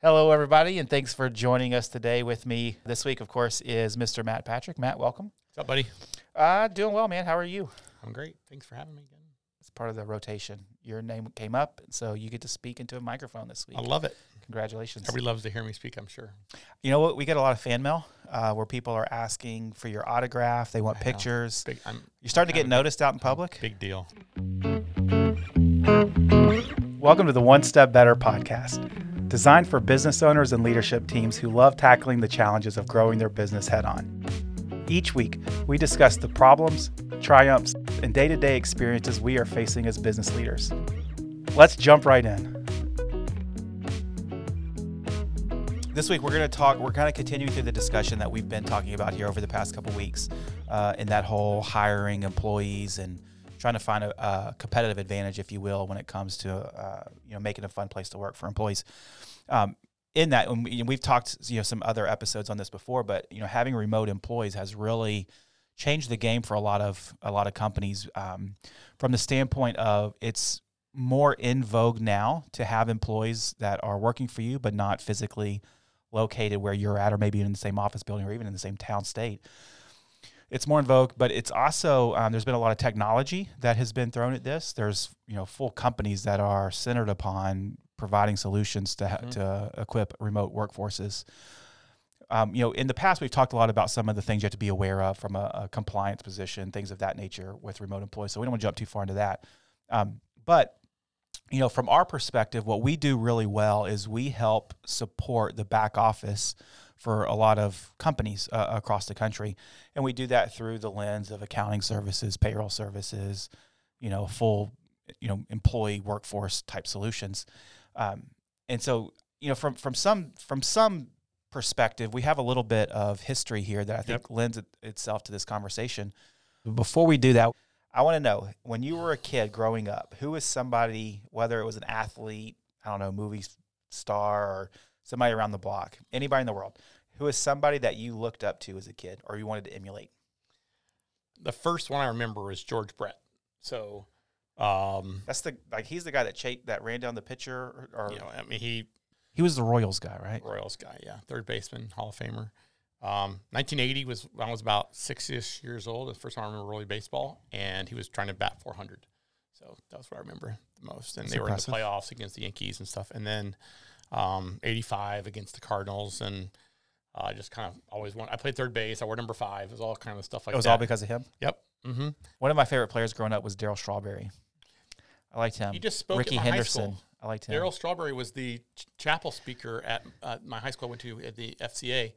Hello, everybody, and thanks for joining us today. With me this week, of course, is Mr. Matt Patrick. Matt, welcome. What's up, buddy? Uh, doing well, man. How are you? I'm great. Thanks for having me again. It's part of the rotation. Your name came up, so you get to speak into a microphone this week. I love it. Congratulations. Everybody loves to hear me speak, I'm sure. You know what? We get a lot of fan mail uh, where people are asking for your autograph. They want pictures. Big, I'm You're starting to get I'm a big- noticed out in public. big deal. Welcome to the One Step Better podcast, designed for business owners and leadership teams who love tackling the challenges of growing their business head on. Each week, we discuss the problems, triumphs, and day to day experiences we are facing as business leaders. Let's jump right in. This week, we're going to talk, we're kind of continuing through the discussion that we've been talking about here over the past couple weeks uh, in that whole hiring employees and trying to find a, a competitive advantage, if you will, when it comes to uh, you know making a fun place to work for employees. Um, in that, and we, we've talked you know some other episodes on this before, but you know having remote employees has really changed the game for a lot of a lot of companies um, from the standpoint of it's more in vogue now to have employees that are working for you but not physically located where you're at or maybe in the same office building or even in the same town state it's more in vogue, but it's also um, there's been a lot of technology that has been thrown at this. There's you know full companies that are centered upon providing solutions to Mhm. to equip remote workforces. Um, you know, in the past, we've talked a lot about some of the things you have to be aware of from a, a compliance position, things of that nature with remote employees. So we don't want to jump too far into that. Um, but you know, from our perspective, what we do really well is we help support the back office for a lot of companies uh, across the country, and we do that through the lens of accounting services, payroll services, you know, full, you know, employee workforce type solutions. Um, and so, you know, from from some from some perspective, we have a little bit of history here that I think Yep. lends it, itself to this conversation. Before we do that, I want to know when you were a kid growing up, who was somebody, whether it was an athlete, I don't know, movie star, or somebody around the block, anybody in the world, who is somebody that you looked up to as a kid or you wanted to emulate? The first one I remember is George Brett. So, um, That's the like he's the guy that cha- that ran down the pitcher, or, or you know, I mean, he he was the Royals guy, right? Royals guy, yeah, third baseman, Hall of Famer. Um, 1980 was when I was about six-ish years old. The first time I remember really baseball, and he was trying to bat 400. So that's what I remember the most. And That's they were in the playoffs against the Yankees and stuff. And then um, 85 against the Cardinals, and uh, I just kind of always want. I played third base. I wore number five. It was all kind of stuff like that. it was that. all because of him. Yep. Mm-hmm. One of my favorite players growing up was Darryl Strawberry. I liked him. You just spoke Ricky at my high Henderson. school. I liked him. Darryl Strawberry was the ch- chapel speaker at uh, my high school I went to at the FCA.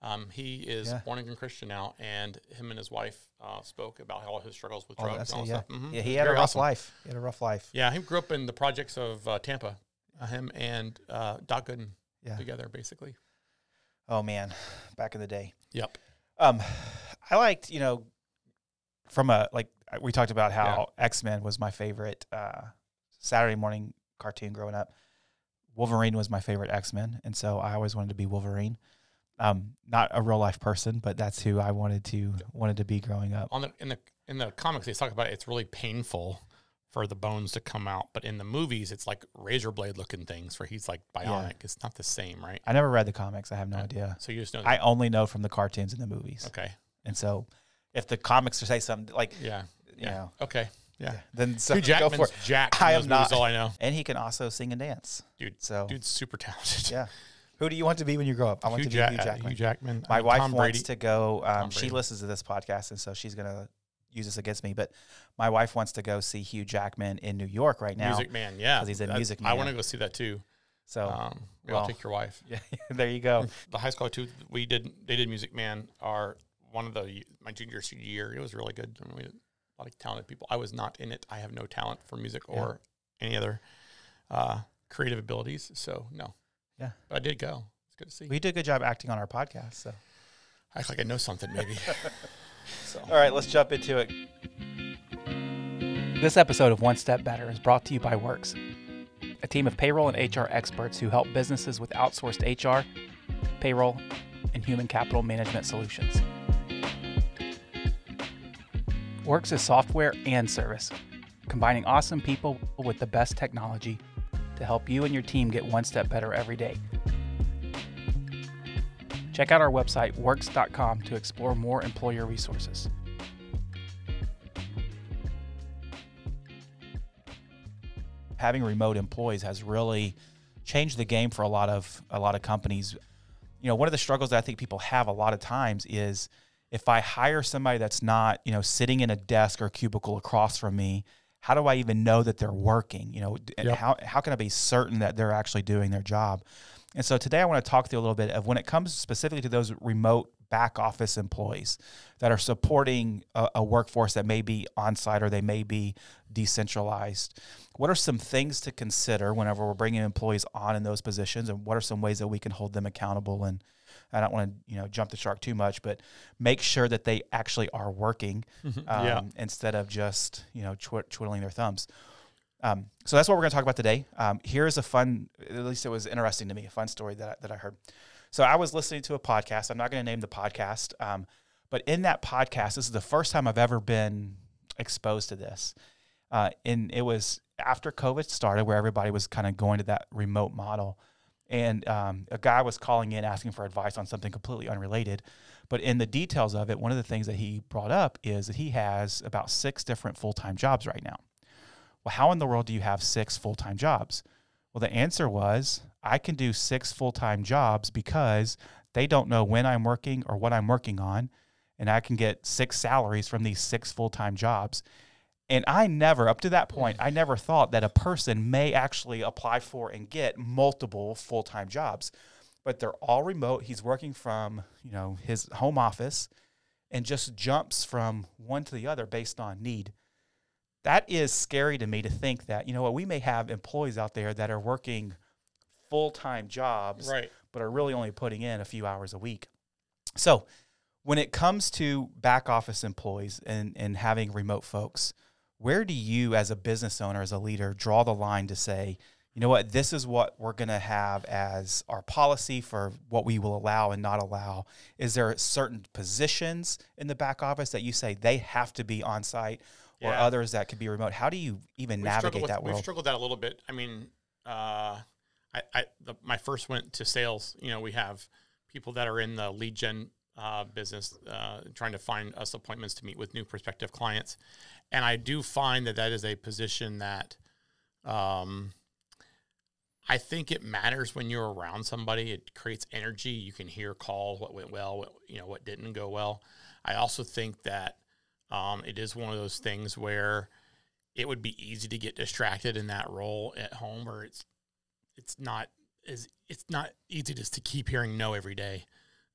Um, he is Yeah. born again Christian now, and him and his wife uh, spoke about all his struggles with Oh, drugs that's and all yeah. stuff. Mhm. Yeah, he had a rough awesome. life. He had a rough life. Yeah, he grew up in the projects of uh, Tampa. Uh, him and uh, Doc Gooden Yeah. together, basically. Oh man, back in the day. Yep. Um, I liked you know, from a like we talked about how X Men was my favorite uh, Saturday morning cartoon growing up. Wolverine was my favorite X Men, and so I always wanted to be Wolverine. Um, not a real life person, but that's who I wanted to wanted to be growing up. On the in the in the comics, they talk about it, it's really painful for the bones to come out, but in the movies, it's like razor blade looking things where he's like bionic. It's not the same, right? I never read the comics. I have no Yeah. idea. So you just know. I only know from the cartoons and the movies, okay. and so if the comics say something like Yeah. you Yeah. know, Okay. Yeah. then so Hugh go for Jackman's it. Jack. I am not- all I know. And he can also sing and dance. Dude, So dude's super talented. yeah. Who do you want to be when you grow up? I want Hugh, to be Jack- Hugh uh, Jackman. Hugh Jackman. I My mean, wife Tom wants Brady. to go. Um, she listens to this podcast, and so she's gonna use this against me. But my wife wants to go see Hugh Jackman in New York right now. Music Man. Yeah. 'cause he's That's- Music I want to go see that too. So Um, well. I'll take your wife. yeah, there you go. The high school too. We did. They did Music Man. Our one of the my junior senior year. It was really good. I mean, we had a lot of talented people. I was not in it. I have no talent for music Yeah. or any other uh, creative abilities. So no. Yeah. But I did go. It's good to see. We did a good job acting on our podcast. So I act like I know something maybe. so all right, let's jump into it. This episode of One Step Better is brought to you by Works, a team of payroll and HR experts who help businesses with outsourced HR, payroll, and human capital management solutions. Works is software and service, combining awesome people with the best technology to help you and your team get one step better every day. Check out our website, works.com, to explore more employer resources. Having remote employees has really changed the game for a lot of a lot of companies. You know, one of the struggles that I think people have a lot of times is if I hire somebody that's not, you know, sitting in a desk or cubicle across from me, how do I even know that they're working? You know, yep. how how can I be certain that they're actually doing their job? And so today I want to talk to you a little bit of when it comes specifically to those remote back office employees that are supporting a, a, workforce that may be on site or they may be decentralized. What are some things to consider whenever we're bringing employees on in those positions, and what are some ways that we can hold them accountable? And I don't want to you know jump the shark too much, but make sure that they actually are working um, yeah. instead of just you know tw- twiddling their thumbs. Um, so that's what we're going to talk about today. Um, here's a fun, at least it was interesting to me, a fun story that I, that I heard. So I was listening to a podcast. I'm not going to name the podcast, um, but in that podcast, this is the first time I've ever been exposed to this. Uh, and it was after COVID started, where everybody was kind of going to that remote model. And um, a guy was calling in asking for advice on something completely unrelated. But in the details of it, one of the things that he brought up is that he has about six different full time jobs right now. Well, how in the world do you have six full time jobs? Well, the answer was I can do six full time jobs because they don't know when I'm working or what I'm working on. And I can get six salaries from these six full time jobs. And I never, up to that point, I never thought that a person may actually apply for and get multiple full time jobs. But they're all remote. He's working from, you know, his home office and just jumps from one to the other based on need that is scary to me to think that you know what we may have employees out there that are working full-time jobs right. but are really only putting in a few hours a week. So when it comes to back office employees and, and having remote folks where do you as a business owner as a leader draw the line to say you know what this is what we're going to have as our policy for what we will allow and not allow is there certain positions in the back office that you say they have to be on site or yeah. others that could be remote. How do you even we navigate with, that world? We've struggled that a little bit. I mean, uh, I, I the, my first went to sales. You know, we have people that are in the lead gen uh, business, uh, trying to find us appointments to meet with new prospective clients, and I do find that that is a position that. Um, I think it matters when you're around somebody. It creates energy. You can hear calls, what went well, what, you know, what didn't go well. I also think that um, it is one of those things where it would be easy to get distracted in that role at home, or it's it's not as it's not easy just to keep hearing no every day,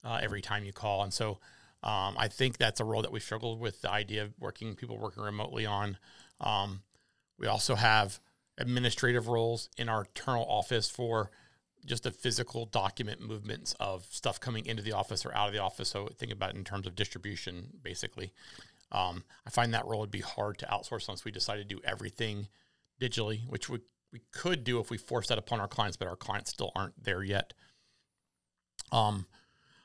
uh, every time you call, and so um, I think that's a role that we struggled with the idea of working people working remotely on. Um, we also have administrative roles in our internal office for just the physical document movements of stuff coming into the office or out of the office. So think about it in terms of distribution, basically. Um, I find that role would be hard to outsource unless we decide to do everything digitally, which we, we could do if we force that upon our clients, but our clients still aren't there yet. Um,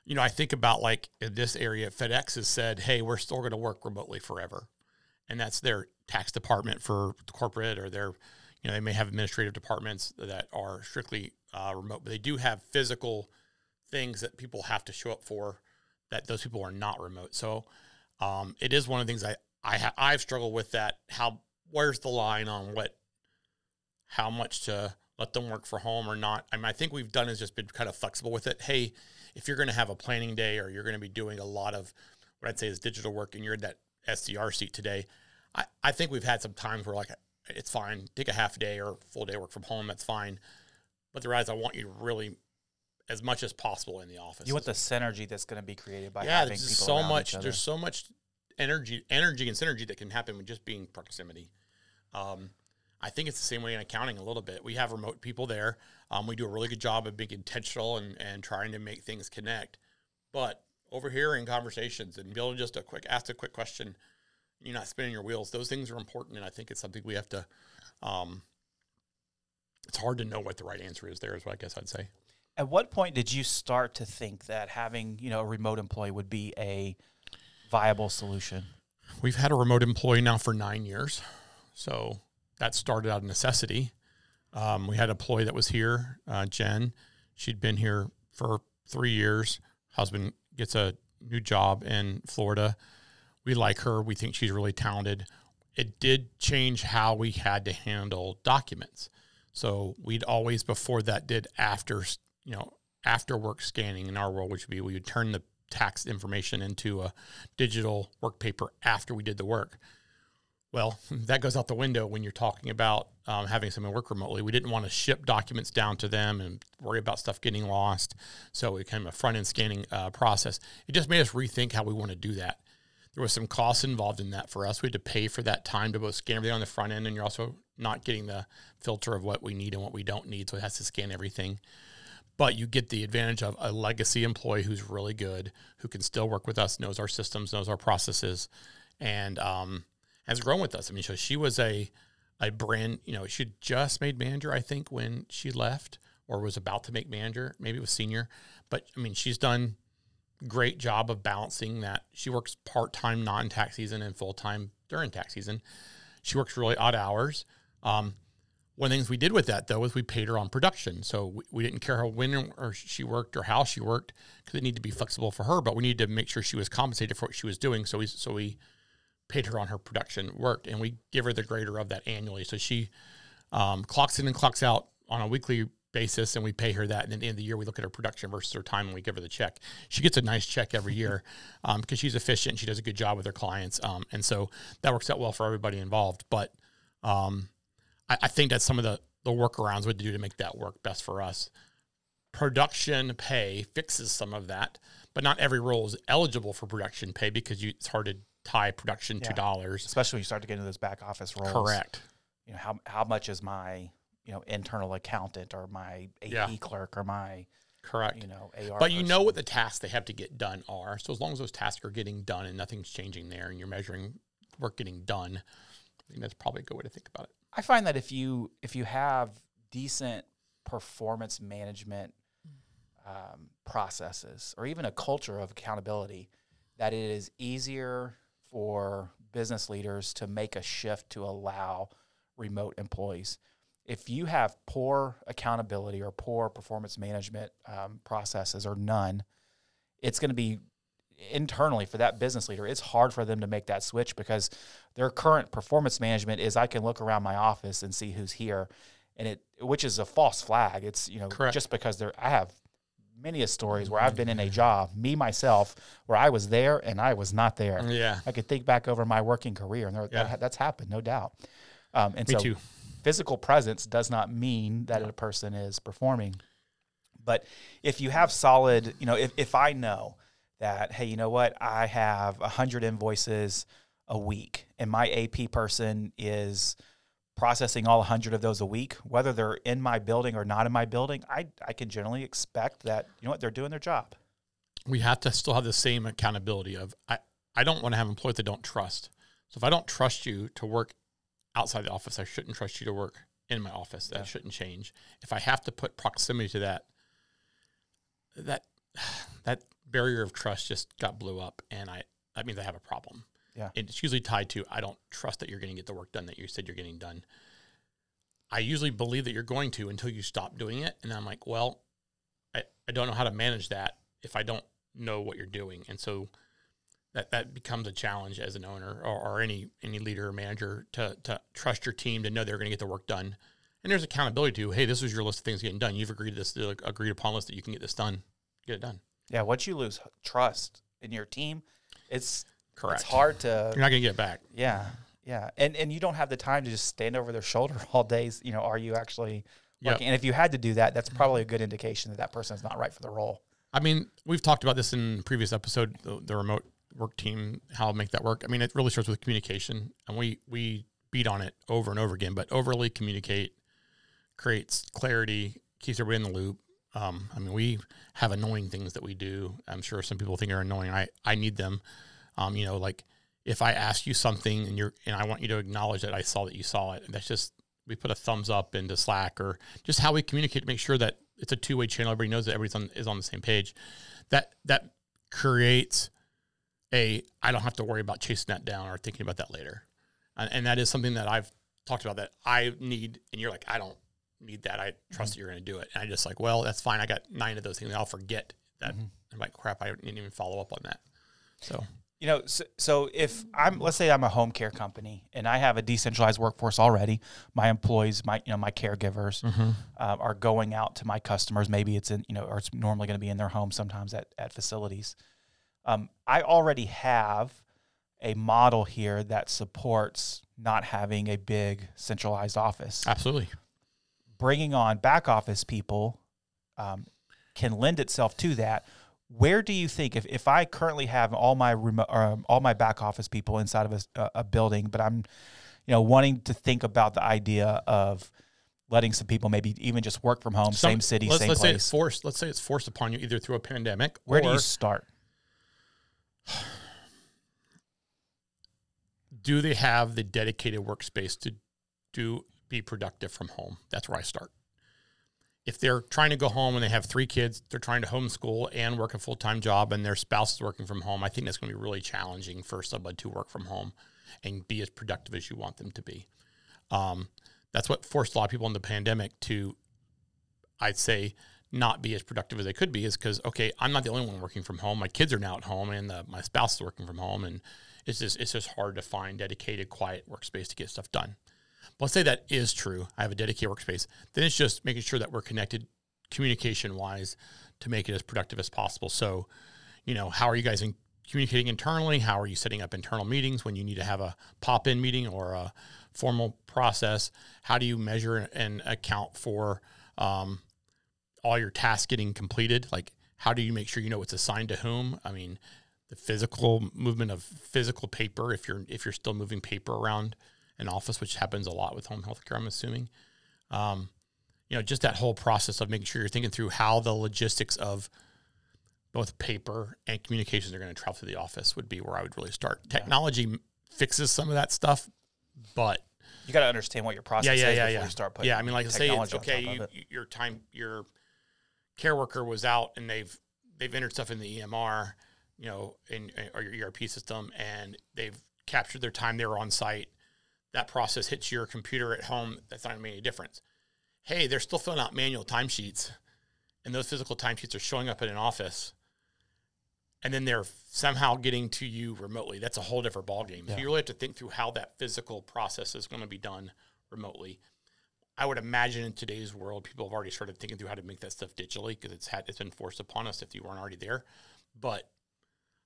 you know, I think about like in this area, FedEx has said, hey, we're still going to work remotely forever. And that's their tax department for corporate or their, you know, they may have administrative departments that are strictly uh, remote, but they do have physical things that people have to show up for that those people are not remote. So um, it is one of the things I I ha- I've struggled with that. How where's the line on what how much to let them work for home or not? I mean, I think we've done is just been kind of flexible with it. Hey, if you're going to have a planning day or you're going to be doing a lot of what I'd say is digital work and you're in that SDR seat today, I, I think we've had some times where like it's fine, take a half day or full day work from home, that's fine. But the reality I want you to really as much as possible in the office. You want the synergy that's going to be created by yeah, having people so much. There's so much energy, energy and synergy that can happen with just being proximity. Um, I think it's the same way in accounting a little bit. We have remote people there. Um, we do a really good job of being intentional and, and trying to make things connect. But overhearing conversations and be able to just a quick ask a quick question, you're not spinning your wheels. Those things are important, and I think it's something we have to. Um, it's hard to know what the right answer is. There is what I guess I'd say. At what point did you start to think that having you know a remote employee would be a viable solution? We've had a remote employee now for nine years, so that started out of necessity. Um, we had an employee that was here, uh, Jen. She'd been here for three years. husband gets a new job in Florida. We like her. We think she's really talented. It did change how we had to handle documents. So we'd always before that did after you know after work scanning in our world, which would be we would turn the tax information into a digital work paper after we did the work. Well, that goes out the window when you're talking about um, having someone work remotely. We didn't want to ship documents down to them and worry about stuff getting lost. So it became a front end scanning uh, process. It just made us rethink how we want to do that. There was some costs involved in that for us. We had to pay for that time to both scan everything on the front end, and you're also not getting the filter of what we need and what we don't need. So it has to scan everything. But you get the advantage of a legacy employee who's really good, who can still work with us, knows our systems, knows our processes, and um, has grown with us. I mean, so she was a a brand, you know, she just made manager, I think, when she left or was about to make manager. Maybe it was senior, but I mean, she's done great job of balancing that. She works part time non tax season and full time during tax season. She works really odd hours. Um, one of the things we did with that though was we paid her on production, so we, we didn't care how when or she worked or how she worked because it needed to be flexible for her. But we needed to make sure she was compensated for what she was doing. So we so we paid her on her production worked, and we give her the grader of that annually. So she um, clocks in and clocks out on a weekly basis, and we pay her that. And then at the end of the year, we look at her production versus her time, and we give her the check. She gets a nice check every year um, because she's efficient. She does a good job with her clients, um, and so that works out well for everybody involved. But um, I, I think that's some of the the workarounds we do to make that work best for us. Production pay fixes some of that, but not every role is eligible for production pay because you, it's hard to tie production Yeah. to dollars. especially when you start to get into those back office roles. Correct. You know how how much is my you know internal accountant or my AP Yeah. clerk or my Correct. you know AR. but you know what the tasks they have to get done are. So as long as those tasks are getting done and nothing's changing there, and you're measuring work getting done, I think that's probably a good way to think about it. I find that if you if you have decent performance management um, processes or even a culture of accountability, that it is easier for business leaders to make a shift to allow remote employees. If you have poor accountability or poor performance management um, processes or none, it's going to be internally for that business leader. It's hard for them to make that switch because their current performance management is I can look around my office and see who's here, and it which is a false flag. It's you know Correct. just because there I have many a stories where I've been in a job, me myself, where I was there and I was not there. Yeah. I could think back over my working career, and there, Yeah. that, that's happened, no doubt. Um, and Me so, too. physical presence does not mean that a person is performing. But if you have solid, you know, if, if I know that, hey, you know what, I have 100 invoices a week and my AP person is processing all 100 of those a week, whether they're in my building or not in my building, I, I can generally expect that, you know what, they're doing their job. we have to still have the same accountability of I, I don't want to have employees that don't trust. So if I don't trust you to work outside the office, I shouldn't trust you to work in my office. That Yeah. shouldn't change. If I have to put proximity to that, that that barrier of trust just got blew up and I that means I have a problem. Yeah. It's usually tied to I don't trust that you're going to get the work done that you said you're getting done. I usually believe that you're going to until you stop doing it. And I'm like, well, I, I don't know how to manage that if I don't know what you're doing. And so that, that becomes a challenge as an owner or, or any any leader or manager to, to trust your team to know they're going to get the work done. And there's accountability to, hey, this was your list of things getting done. You've agreed to this agreed upon list that you can get this done. Get it done. Yeah, once you lose trust in your team, it's Correct. it's hard to You're not going to get it back. Yeah, yeah, and and you don't have the time to just stand over their shoulder all days. You know, are you actually Yep. working? And if you had to do that, that's probably a good indication that that person is not right for the role. I mean, we've talked about this in previous episode, the, the remote work team, how to make that work. I mean, it really starts with communication, and we we beat on it over and over again. But overly communicate creates clarity, keeps everybody in the loop. Um, I mean, we have annoying things that we do. I'm sure some people think are annoying. I I need them. Um, you know, like if I ask you something and you're and I want you to acknowledge that I saw that you saw it. That's just we put a thumbs up into Slack or just how we communicate to make sure that it's a two way channel. Everybody knows that everybody's on, is on the same page. That that creates a I don't have to worry about chasing that down or thinking about that later, and, and that is something that I've talked about that I need. And you're like, I don't need that. I trust that you're going to do it. And I just like, well, that's fine. I got nine of those things. I'll forget that I'm like, crap, I didn't even follow up on that. So You know, so, so if I'm, let's say I'm a home care company and I have a decentralized workforce already, my employees, my, you know, my caregivers Mm-hmm. uh, are going out to my customers. Maybe it's in, you know, or it's normally going to be in their home sometimes at, at facilities. Um, I already have a model here that supports not having a big centralized office. absolutely. Bringing on back office people um, can lend itself to that. Where do you think if, if I currently have all my remote, um, all my back office people inside of a, a- building, but I'm, you know, wanting to think about the idea of letting some people maybe even just work from home, Some- same city, let's, same let's say place. it's forced. Let's say it's forced upon you either through a pandemic. Where do you start? do they have the dedicated workspace to do be productive from home? That's where I start. If they're trying to go home and they have three kids, they're trying to homeschool and work a full time job, and their spouse is working from home. I think that's going to be really challenging for somebody to work from home and be as productive as you want them to be. Um, that's what forced a lot of people in the pandemic to, I'd say, not be as productive as they could be. Is because okay, I'm not the only one working from home. My kids are now at home, and the, my spouse is working from home, and it's just it's just hard to find dedicated, quiet workspace to get stuff done. But let's say that is true. I have a dedicated workspace. Then it's just making sure that we're connected communication wise to make it as productive as possible. So, you know, how are you guys in communicating internally? How are you setting up internal meetings when you need to have a pop in meeting or a formal process? How do you measure and account for um, all your tasks getting completed? Like, how do you make sure you know what's assigned to whom? I mean, the physical movement of physical paper, if you're if you're still moving paper around an office, which happens a lot with home health care, I'm assuming. Um, you know, just that whole process of making sure you're thinking through how the logistics of both paper and communications are going to travel through the office would be where I would really start. Technology m- fixes some of that stuff, but You got to understand what your process yeah, yeah, is yeah, before yeah. you start putting yeah, I mean, like say it's technology okay, you, it. your time, your care worker was out and they've they've entered stuff in the EMR, you know, in or your ERP system, and they've captured their time they were on site. That process hits your computer at home. That's not going to make any difference. Hey, they're still filling out manual timesheets, and those physical timesheets are showing up in an office, and then they're somehow getting to you remotely. That's a whole different ballgame. So you really have to think through how that physical process is going to be done remotely. I would imagine in today's world, people have already started thinking through how to make that stuff digitally because it's had it's been forced upon us if you weren't already there. But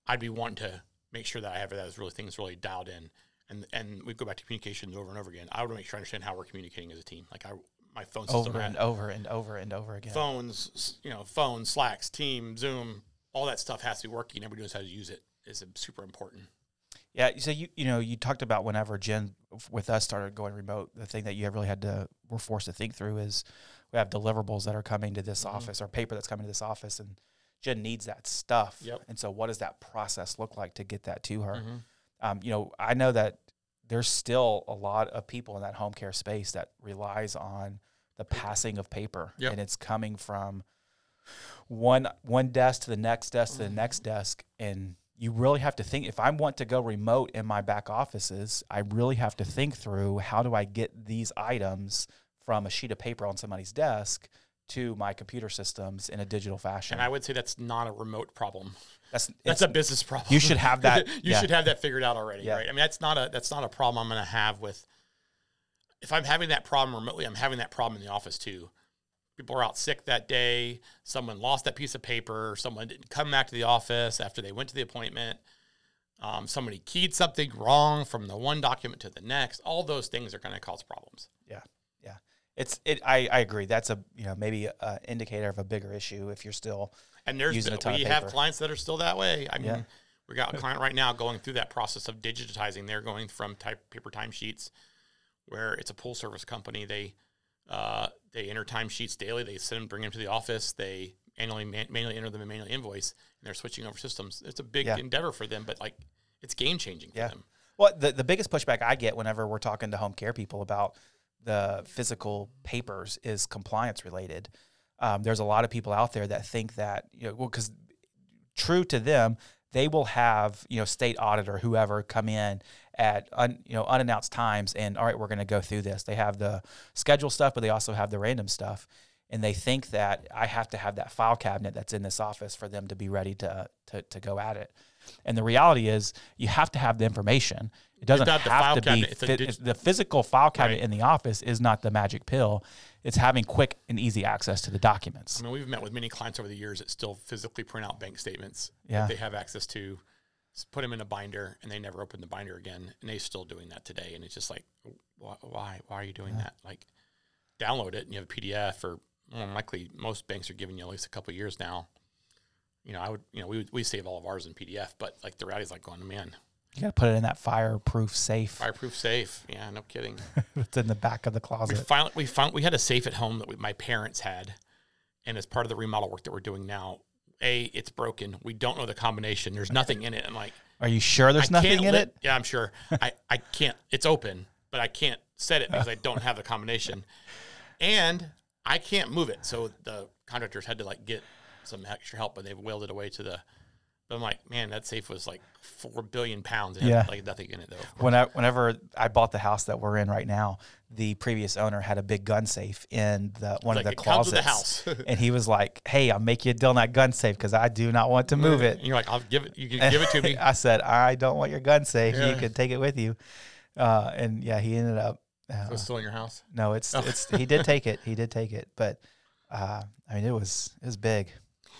I'd be wanting to make sure that I have those really things really dialed in, and and we go back to communications over and over again. I would make sure I understand how we're communicating as a team. Like I, my phone system, over had and over and over and over again. phones, you know, phones, Slacks, Team, Zoom, all that stuff has to be working. Everybody knows how to use it. Is super important. Yeah. So you you know you talked about whenever Jen with us started going remote, the thing that you really had to were forced to think through is we have deliverables that are coming to this Mhm. office or paper that's coming to this office, and Jen needs that stuff. Yep. And so, what does that process look like to get that to her? Mhm. Um, you know, I know that there's still a lot of people in that home care space that relies on the passing of paper, Yep. and it's coming from one one desk to the next desk to the Mm-hmm. next desk, and you really have to think. If I want to go remote in my back offices, I really have to think through how do I get these items from a sheet of paper on somebody's desk to my computer systems in a digital fashion. And I would say that's not a remote problem. That's That's a business problem. you should have that. you yeah. should have that figured out already, Yeah. right? I mean, that's not a that's not a problem I'm going to have with. If I'm having that problem remotely, I'm having that problem in the office too. People are out sick that day. Someone lost that piece of paper. Someone didn't come back to the office after they went to the appointment. Um, somebody keyed something wrong from the one document to the next. All those things are going to cause problems. Yeah, yeah. It's it. I, I agree. That's a you know maybe a indicator of a bigger issue if you're still And there's Using a ton of we have clients that are still that way. I mean, Yeah. we got a client right now going through that process of digitizing. They're going from type paper timesheets, where it's a pool service company. They uh, they enter timesheets daily. They send them, bring them to the office. They annually man- manually enter them and manually invoice, and they're switching over systems. It's a big Yeah. endeavor for them, but like it's game changing for Yeah. them. Well, the, the biggest pushback I get whenever we're talking to home care people about the physical papers is compliance related. Um, there's a lot of people out there that think that, you know, well, because true to them, they will have, you know, state auditor, whoever come in at, un, you know, unannounced times and, all right, we're going to go through this. They have the schedule stuff, but they also have the random stuff. and they think that I have to have that file cabinet that's in this office for them to be ready to to, to go at it. And the reality is, you have to have the information. It doesn't have to be cabinet, it's a it's- the physical file cabinet Right. in the office is not the magic pill. It's having quick and easy access to the documents. I mean, we've met with many clients over the years that still physically print out bank statements Yeah. that they have access to, put them in a binder, and they never open the binder again. And they're still doing that today. And it's just like, why? Why, are you doing that? Like, download it and you have a PDF, or more likely, most banks are giving you at least a couple of years now. You know, I would, you know, we would, we save all of ours in PDF, but like the reality is like going, man, You got to put it in that fireproof safe fireproof safe. Yeah, no kidding. it's in the back of the closet. we finally we found we had a safe at home that we, my parents had, and as part of the remodel work that we're doing now, a it's broken. We don't know the combination. There's nothing in it. I'm like, Are you sure there's I nothing in lit- it? Yeah, I'm sure. I I can't. It's open, but I can't set it because I don't have the combination, and I can't move it. So the contractors had to like get some extra help, and they wheeled it away to the. But I'm like, man, that safe was like four billion pounds. It Yeah. like nothing in it though. When I, whenever I bought the house that we're in right now, the previous owner had a big gun safe in the one Like, of the closets. the house. and he was like, "Hey, I'll make you a deal on that gun safe because I do not want to move it." And you're like, I'll give it. You can give it to me. I said, "I don't want your gun safe. You can take it with you." Uh, and yeah, he ended up. Uh, So it's still in your house. no, it's Oh. it's he did take it. He did take it, but uh, I mean, it was it was big.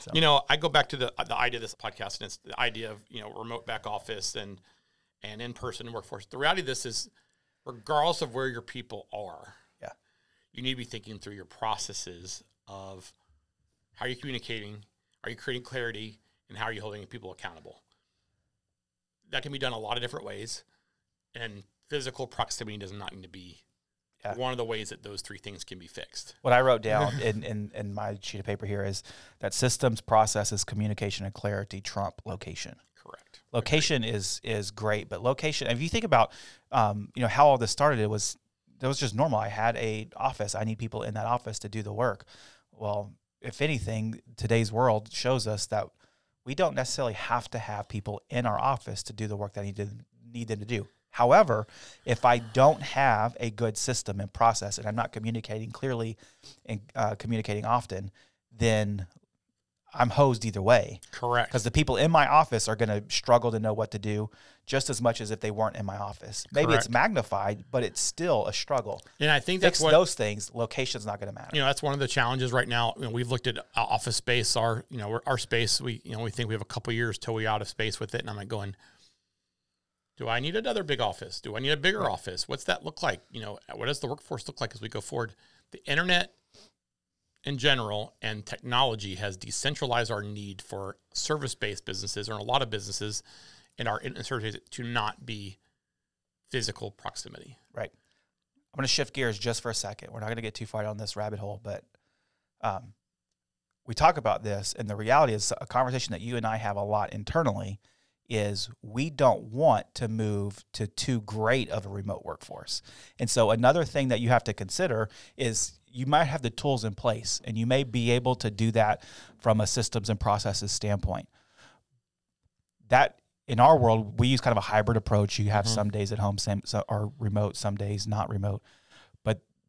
So You know, I go back to the uh, the idea of this podcast, and it's the idea of you know remote back office and and in person workforce. The reality of this is, regardless of where your people are, Yeah. you need to be thinking through your processes of how are you communicating, are you creating clarity, and how are you holding people accountable. That can be done a lot of different ways, and physical proximity does not need to be Yeah. one of the ways that those three things can be fixed. What I wrote down in, in, in my sheet of paper here is that systems, processes, communication, and clarity trump location. Correct. Location is is great, but location. If you think about, um, you know, how all this started, it was it was just normal. I had a office. I need people in that office to do the work. Well, if anything, today's world shows us that we don't necessarily have to have people in our office to do the work that I need to need them to do. However, if I don't have a good system and process, and I'm not communicating clearly and uh, communicating often, then I'm hosed either way Correct. because the people in my office are going to struggle to know what to do just as much as if they weren't in my office. Maybe it's magnified, but it's still a struggle. And I think that's Fix what those things. Location's not going to matter. you know that's one of the challenges right now. You know, we've looked at uh, office space, our you know our space. We you know we think we have a couple years till we out of space with it, and I'm like going, do I need another big office? Do I need a bigger office? What's that look like? You know, what does the workforce look like as we go forward? The internet in general and technology has decentralized our need for service-based businesses or a lot of businesses in our in service to not be physical proximity. Right. I'm going to shift gears just for a second. We're not going to get too far down this rabbit hole, but um, we talk about this, and the reality is a conversation that you and I have a lot internally is we don't want to move to too great of a remote workforce. And so another thing that you have to consider is you might have the tools in place and you may be able to do that from a systems and processes standpoint. That in our world, we use kind of a hybrid approach. You have mm-hmm. some days at home, some so, or remote, some days not remote.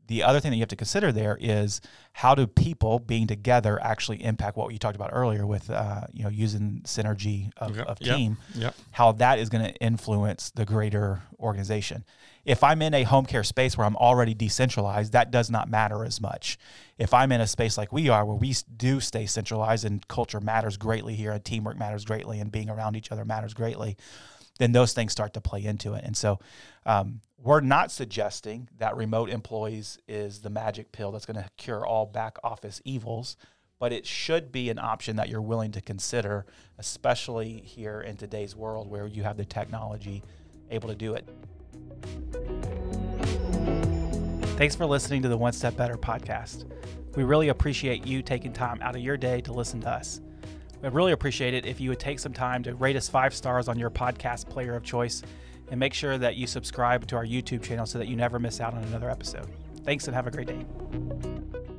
The other thing that you have to consider there is how do people being together actually impact what you talked about earlier with uh, you know using synergy of, Yep, of team, yep. how that is going to influence the greater organization. If I'm in a home care space where I'm already decentralized, that does not matter as much. If I'm in a space like we are, where we do stay centralized and culture matters greatly here, and teamwork matters greatly, and being around each other matters greatly, then those things start to play into it. And so, um, we're not suggesting that remote employees is the magic pill that's going to cure all back office evils, but it should be an option that you're willing to consider, especially here in today's world where you have the technology able to do it. Thanks for listening to the One Step Better podcast. We really appreciate you taking time out of your day to listen to us. We'd really appreciate it if you would take some time to rate us five stars on your podcast player of choice and make sure that you subscribe to our YouTube channel so that you never miss out on another episode. Thanks and have a great day.